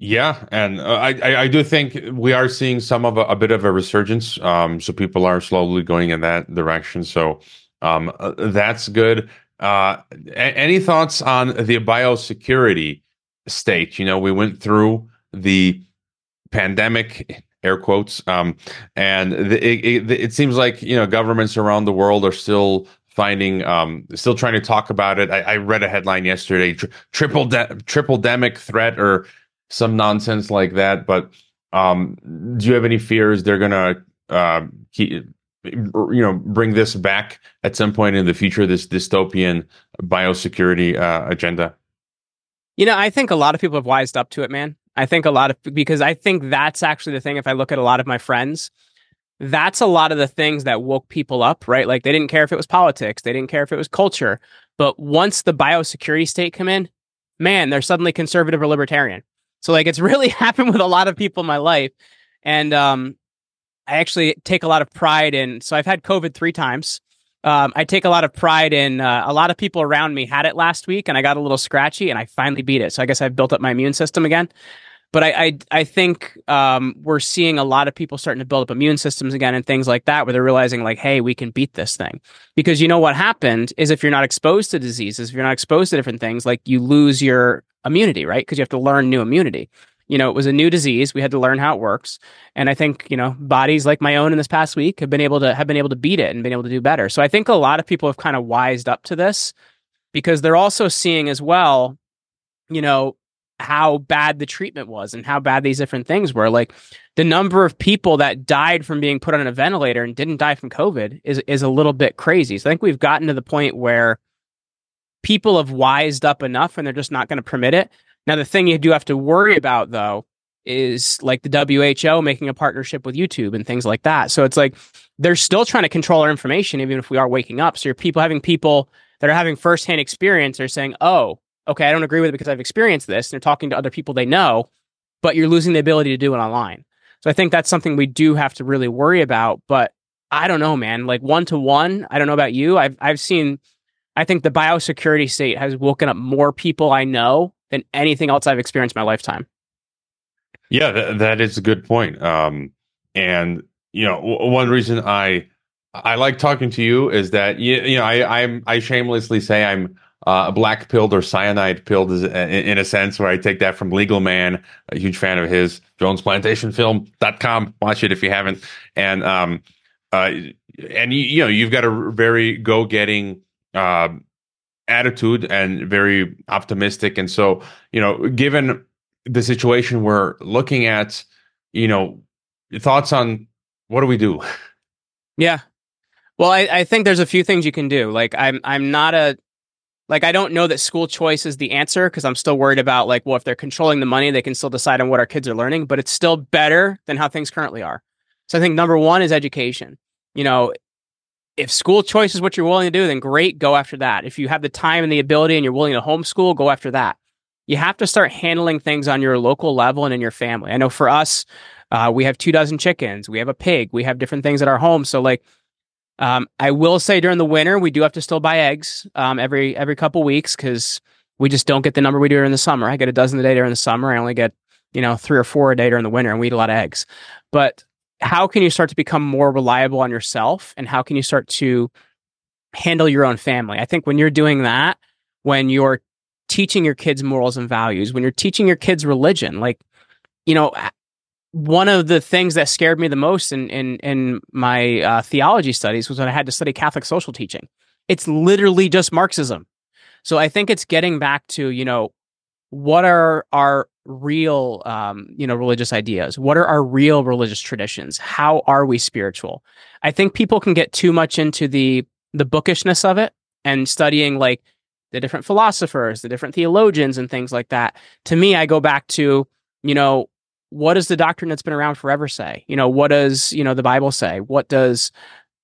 Yeah, and uh, I, I do think we are seeing some of a, a bit of a resurgence. Um, so people are slowly going in that direction. So um, uh, that's good. Uh, a- any thoughts on the biosecurity state? You know, we went through the pandemic, air quotes, um, and the, it, it, it, seems like you know governments around the world are still finding, um, still trying to talk about it. I, I read a headline yesterday: tri- triple de- triple demic threat or some nonsense like that. But um, do you have any fears they're gonna uh, keep, you know bring this back at some point in the future? This dystopian biosecurity uh, agenda. You know, I think a lot of people have wised up to it, man. I think a lot of because I think that's actually the thing. If I look at a lot of my friends, that's a lot of the things that woke people up, right? Like they didn't care if it was politics, they didn't care if it was culture. But once the biosecurity state come in, man, they're suddenly conservative or libertarian. So like it's really happened with a lot of people in my life. And um, I actually take a lot of pride in. So I've had COVID three times. Um, I take a lot of pride in. Uh, a lot of people around me had it last week, and I got a little scratchy, and I finally beat it. So I guess I've built up my immune system again. But I I, I think um, we're seeing a lot of people starting to build up immune systems again and things like that, where they're realizing like, hey, we can beat this thing. Because you know what happened is if you're not exposed to diseases, if you're not exposed to different things, like you lose your immunity, right? Because you have to learn new immunity. You know, it was a new disease. We had to learn how it works. And I think, you know, bodies like my own in this past week have been able to have been able to beat it and been able to do better. So I think a lot of people have kind of wised up to this because they're also seeing as well, you know, how bad the treatment was and how bad these different things were. Like the number of people that died from being put on a ventilator and didn't die from COVID is is a little bit crazy. So I think we've gotten to the point where people have wised up enough and they're just not going to permit it. Now, the thing you do have to worry about, though, is like the WHO making a partnership with YouTube and things like that. So it's like they're still trying to control our information, even if we are waking up. So you're people having people that are having firsthand experience are saying, oh, okay, I don't agree with it because I've experienced this. And they're talking to other people they know, but you're losing the ability to do it online. So I think that's something we do have to really worry about. But I don't know, man. Like one to one, I don't know about you. I've I've seen I think the biosecurity state has woken up more people I know than anything else I've experienced in my lifetime. Yeah, th- that is a good point. Um, and you know, w- one reason I I like talking to you is that you, you know I I'm I shamelessly say I'm uh, black pilled or cyanide pilled is, in, in, a sense where I take that from Legal Man, a huge fan of his, JonesPlantationFilm.com. Watch it if you haven't. And, um, uh, and you, you know, you've got a very go getting, uh, attitude and very optimistic. And so, you know, given the situation we're looking at, you know, thoughts on what do we do? Yeah. Well, I, I think there's a few things you can do. Like I'm I'm not a like I don't know that school choice is the answer because I'm still worried about like, well, if they're controlling the money, they can still decide on what our kids are learning, but it's still better than how things currently are. So I think number one is education. You know, if school choice is what you're willing to do, then great, go after that. If you have the time and the ability and you're willing to homeschool, go after that. You have to start handling things on your local level and in your family. I know for us, uh, we have two dozen chickens, we have a pig, we have different things at our home. So like um, I will say during the winter we do have to still buy eggs um, every every couple weeks because we just don't get the number we do during the summer. I get a dozen a day during the summer. I only get you know three or four a day during the winter, and we eat a lot of eggs. But how can you start to become more reliable on yourself, and how can you start to handle your own family? I think when you're doing that, when you're teaching your kids morals and values, when you're teaching your kids religion, like you know one of the things that scared me the most in in in my uh, theology studies was when I had to study Catholic social teaching. It's literally just Marxism. So I think it's getting back to you know what are our real um, you know religious ideas? What are our real religious traditions? How are we spiritual? I think people can get too much into the the bookishness of it and studying like the different philosophers, the different theologians, and things like that. To me, I go back to you know what does the doctrine that's been around forever say? You know, what does, you know, the Bible say? What does,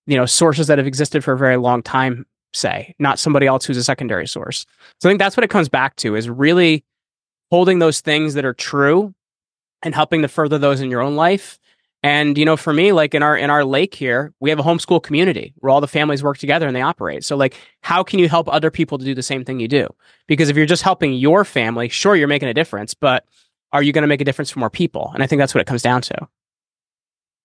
you know, sources that have existed for a very long time say, not somebody else who's a secondary source. So I think that's what it comes back to is really holding those things that are true and helping to further those in your own life. And you know, for me, like in our in our lake here, we have a homeschool community where all the families work together and they operate. So like how can you help other people to do the same thing you do? Because if you're just helping your family, sure you're making a difference, but are you going to make a difference for more people? And I think that's what it comes down to.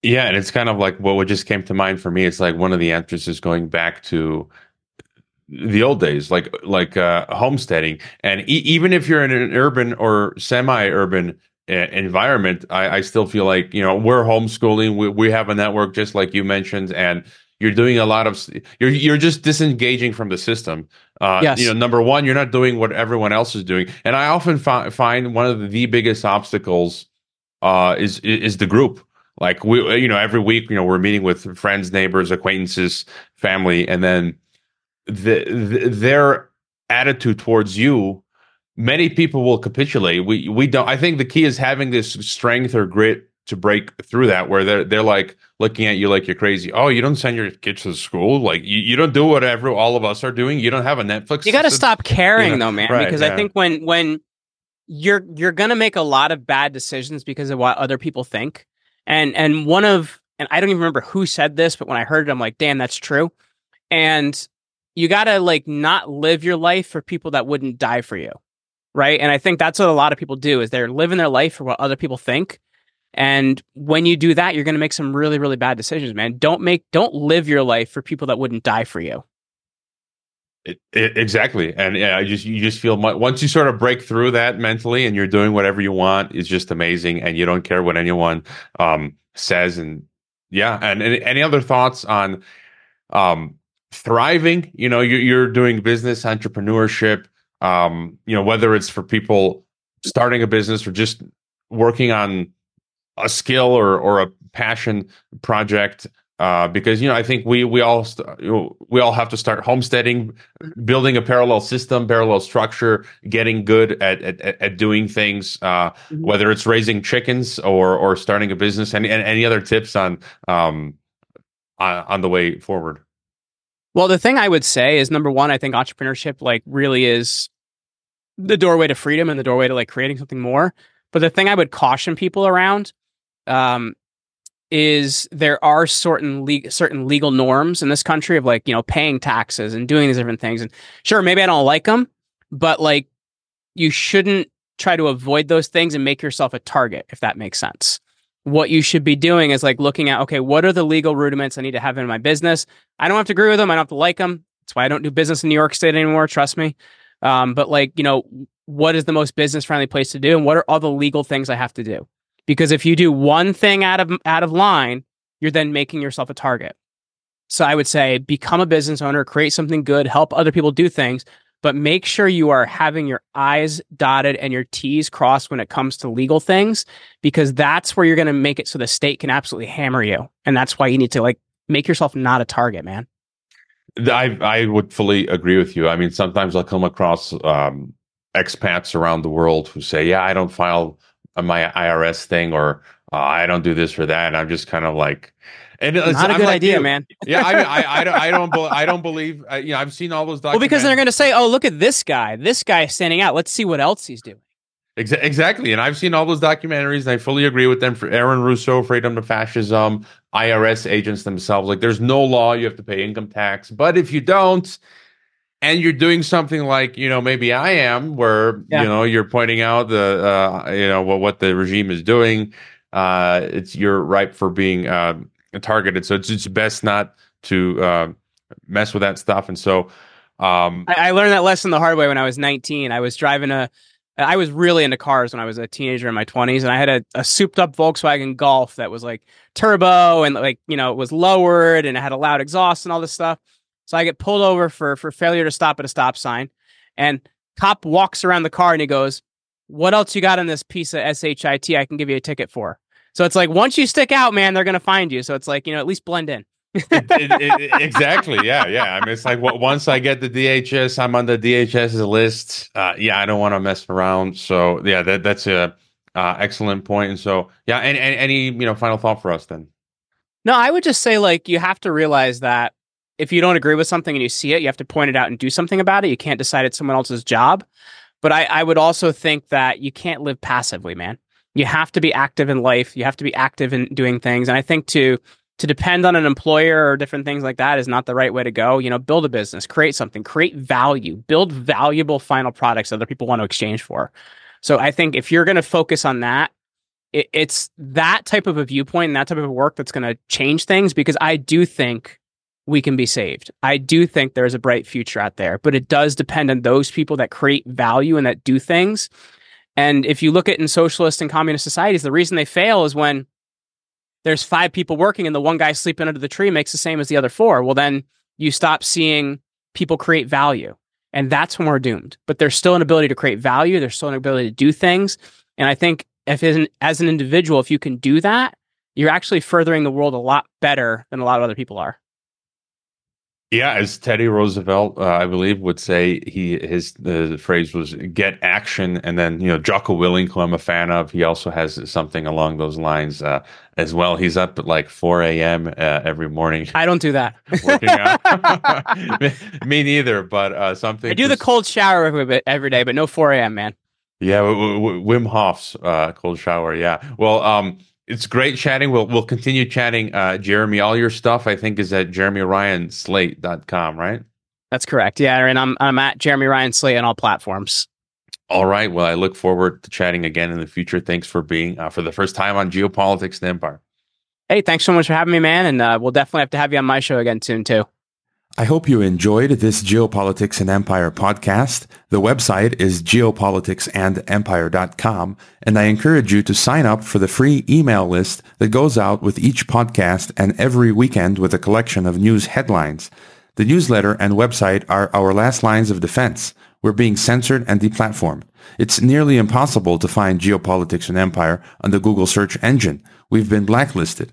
Yeah, and it's kind of like what just came to mind for me. It's like one of the answers is going back to the old days, like like uh, homesteading, and e- even if you're in an urban or semi-urban uh, environment, I, I, still feel like you know we're homeschooling. We we have a network just like you mentioned, and you're doing a lot of you're you're just disengaging from the system. Uh, yes. You know, number one, you're not doing what everyone else is doing, and I often fi- find one of the biggest obstacles uh, is is the group. Like we, you know, every week, you know, we're meeting with friends, neighbors, acquaintances, family, and then the, the their attitude towards you. Many people will capitulate. We we don't. I think the key is having this strength or grit to break through that where they're they're like looking at you like you're crazy. Oh, you don't send your kids to school. Like you, you don't do whatever all of us are doing. You don't have a Netflix. You got to stop caring you know? though, man, right, because yeah. I think when when you're you're going to make a lot of bad decisions because of what other people think. And and one of and I don't even remember who said this, but when I heard it I'm like, "Damn, that's true." And you got to like not live your life for people that wouldn't die for you. Right? And I think that's what a lot of people do is they're living their life for what other people think and when you do that, you're going to make some really, really bad decisions, man. Don't make, don't live your life for people that wouldn't die for you. It, it, exactly, and yeah, I just you just feel once you sort of break through that mentally, and you're doing whatever you want, it's just amazing, and you don't care what anyone um, says, and yeah, and, and any other thoughts on um, thriving? You know, you're, you're doing business entrepreneurship. Um, you know, whether it's for people starting a business or just working on a skill or or a passion project uh, because you know I think we we all st- you know, we all have to start homesteading, building a parallel system, parallel structure, getting good at at, at doing things, uh, mm-hmm. whether it's raising chickens or or starting a business. And, and any other tips on um on, on the way forward? Well, the thing I would say is number one, I think entrepreneurship like really is the doorway to freedom and the doorway to like creating something more. But the thing I would caution people around um, is there are certain le- certain legal norms in this country of like you know paying taxes and doing these different things. And sure, maybe I don't like them, but like you shouldn't try to avoid those things and make yourself a target if that makes sense. What you should be doing is like looking at okay, what are the legal rudiments I need to have in my business? I don't have to agree with them. I don't have to like them. That's why I don't do business in New York State anymore. Trust me. Um, but like, you know, what is the most business friendly place to do and what are all the legal things I have to do? Because if you do one thing out of out of line, you're then making yourself a target. So I would say become a business owner, create something good, help other people do things, but make sure you are having your I's dotted and your T's crossed when it comes to legal things, because that's where you're going to make it so the state can absolutely hammer you. And that's why you need to like make yourself not a target, man. I I would fully agree with you. I mean, sometimes I'll come across um, expats around the world who say, "Yeah, I don't file my IRS thing," or uh, "I don't do this or that," and I'm just kind of like, and it's not a I'm good like idea, you. man. yeah, I, I, I, don't, I don't, I don't believe. Uh, you know, I've seen all those. Well, because they're going to say, "Oh, look at this guy. This guy standing out. Let's see what else he's doing." Exa- exactly, and I've seen all those documentaries, and I fully agree with them. For Aaron Russo, Freedom to Fascism, IRS agents themselves, like there's no law you have to pay income tax, but if you don't, and you're doing something like you know maybe I am, where yeah. you know you're pointing out the uh, you know what what the regime is doing, uh, it's you're ripe for being uh, targeted. So it's it's best not to uh, mess with that stuff. And so um, I, I, learned that lesson the hard way when I was 19. I was driving a I was really into cars when I was a teenager in my 20s, and I had a, a souped up Volkswagen Golf that was like turbo and like you know it was lowered and it had a loud exhaust and all this stuff. So I get pulled over for for failure to stop at a stop sign, and cop walks around the car and he goes, "What else you got in this piece of shit? I can give you a ticket for." So it's like once you stick out, man, they're gonna find you. So it's like you know at least blend in. it, it, it, exactly. Yeah. Yeah. I mean, it's like well, once I get the DHS, I'm on the DHS's list. Uh, yeah, I don't want to mess around. So yeah, that that's a uh, excellent point. And so yeah, and, and any you know final thought for us then? No, I would just say like you have to realize that if you don't agree with something and you see it, you have to point it out and do something about it. You can't decide it's someone else's job. But I, I would also think that you can't live passively, man. You have to be active in life. You have to be active in doing things. And I think to to depend on an employer or different things like that is not the right way to go. You know, build a business, create something, create value, build valuable final products other people want to exchange for. So I think if you're going to focus on that, it, it's that type of a viewpoint and that type of work that's going to change things because I do think we can be saved. I do think there's a bright future out there, but it does depend on those people that create value and that do things. And if you look at in socialist and communist societies, the reason they fail is when there's five people working and the one guy sleeping under the tree makes the same as the other four. Well, then you stop seeing people create value. And that's when we're doomed. But there's still an ability to create value. There's still an ability to do things. And I think if as an individual, if you can do that, you're actually furthering the world a lot better than a lot of other people are. Yeah, as Teddy Roosevelt, uh, I believe, would say, he his the phrase was "get action," and then you know Jocko Willink, who I'm a fan of, he also has something along those lines uh, as well. He's up at like 4 a.m. Uh, every morning. I don't do that. me, neither, but uh, something. I do the cold shower every day, but no 4 a.m. Man. Yeah, w- w- Wim Hof's uh, cold shower. Yeah. Well, um, it's great chatting. We'll we'll continue chatting. Uh, Jeremy, all your stuff I think is at jeremyryanslate.com, right? That's correct. Yeah, and I'm I'm at Jeremy Ryan Slate on all platforms. All right. Well, I look forward to chatting again in the future. Thanks for being uh, for the first time on Geopolitics and Empire. Hey, thanks so much for having me, man. And uh, we'll definitely have to have you on my show again soon, too. I hope you enjoyed this Geopolitics and Empire podcast. The website is geopoliticsandempire.com, and I encourage you to sign up for the free email list that goes out with each podcast and every weekend with a collection of news headlines. The newsletter and website are our last lines of defense. We're being censored and deplatformed. It's nearly impossible to find Geopolitics and Empire on the Google search engine. We've been blacklisted.